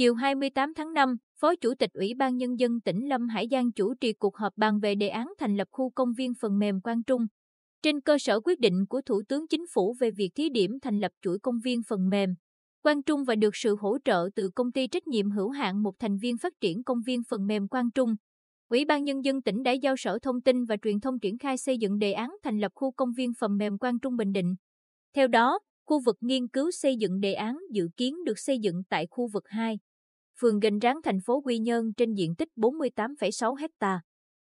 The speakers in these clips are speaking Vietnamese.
Chiều 28 tháng 5, Phó Chủ tịch Ủy ban Nhân dân tỉnh Lâm Hải Giang chủ trì cuộc họp bàn về đề án thành lập khu công viên phần mềm Quang Trung. Trên cơ sở quyết định của Thủ tướng Chính phủ về việc thí điểm thành lập chuỗi công viên phần mềm, Quang Trung và được sự hỗ trợ từ công ty trách nhiệm hữu hạn một thành viên phát triển công viên phần mềm Quang Trung. Ủy ban Nhân dân tỉnh đã giao Sở Thông tin và Truyền thông triển khai xây dựng đề án thành lập khu công viên phần mềm Quang Trung Bình Định. Theo đó, khu vực nghiên cứu xây dựng đề án dự kiến được xây dựng tại khu vực 2, phường Gành Ráng thành phố Quy Nhơn trên diện tích 48,6 hecta.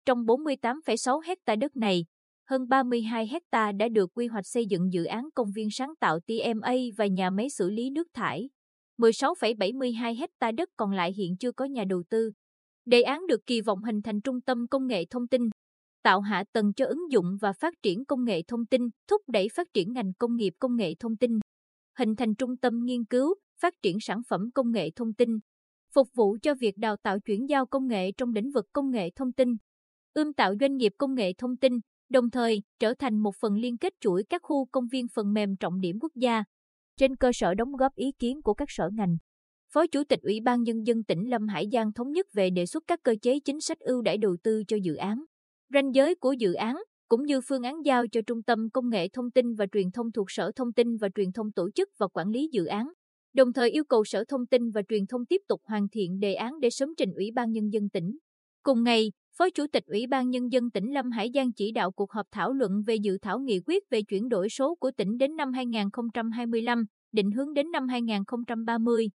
Trong 48,6 hecta đất này, hơn 32 hecta đã được quy hoạch xây dựng dự án công viên sáng tạo TMA và nhà máy xử lý nước thải. 16,72 hecta đất còn lại hiện chưa có nhà đầu tư. Đề án được kỳ vọng hình thành trung tâm công nghệ thông tin, tạo hạ tầng cho ứng dụng và phát triển công nghệ thông tin, thúc đẩy phát triển ngành công nghiệp công nghệ thông tin, hình thành trung tâm nghiên cứu, phát triển sản phẩm công nghệ thông tin, phục vụ cho việc đào tạo chuyển giao công nghệ trong lĩnh vực công nghệ thông tin, ươm tạo doanh nghiệp công nghệ thông tin, đồng thời trở thành một phần liên kết chuỗi các khu công viên phần mềm trọng điểm quốc gia. Trên cơ sở đóng góp ý kiến của các sở ngành, Phó Chủ tịch Ủy ban Nhân dân tỉnh Lâm Hải Giang thống nhất về đề xuất các cơ chế chính sách ưu đãi đầu tư cho dự án, ranh giới của dự án, cũng như phương án giao cho Trung tâm Công nghệ Thông tin và Truyền thông thuộc Sở Thông tin và Truyền thông tổ chức và quản lý dự án, đồng thời yêu cầu Sở Thông tin và Truyền thông tiếp tục hoàn thiện đề án để sớm trình Ủy ban Nhân dân tỉnh. Cùng ngày, Phó Chủ tịch Ủy ban Nhân dân tỉnh Lâm Hải Giang chỉ đạo cuộc họp thảo luận về dự thảo nghị quyết về chuyển đổi số của tỉnh đến năm 2025, định hướng đến năm 2030.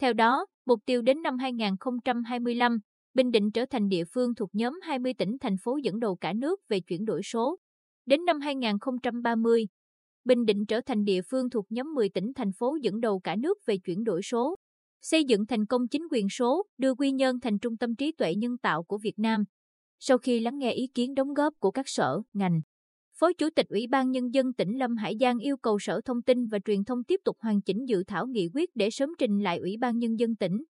Theo đó, mục tiêu đến năm 2025, Bình Định trở thành địa phương thuộc nhóm 20 tỉnh thành phố dẫn đầu cả nước về chuyển đổi số. Đến năm 2030, Bình Định trở thành địa phương thuộc nhóm 10 tỉnh thành phố dẫn đầu cả nước về chuyển đổi số. Xây dựng thành công chính quyền số, đưa Quy Nhơn thành trung tâm trí tuệ nhân tạo của Việt Nam. Sau khi lắng nghe ý kiến đóng góp của các sở, ngành, Phó Chủ tịch Ủy ban Nhân dân tỉnh Lâm Hải Giang yêu cầu Sở Thông tin và Truyền thông tiếp tục hoàn chỉnh dự thảo nghị quyết để sớm trình lại Ủy ban Nhân dân tỉnh.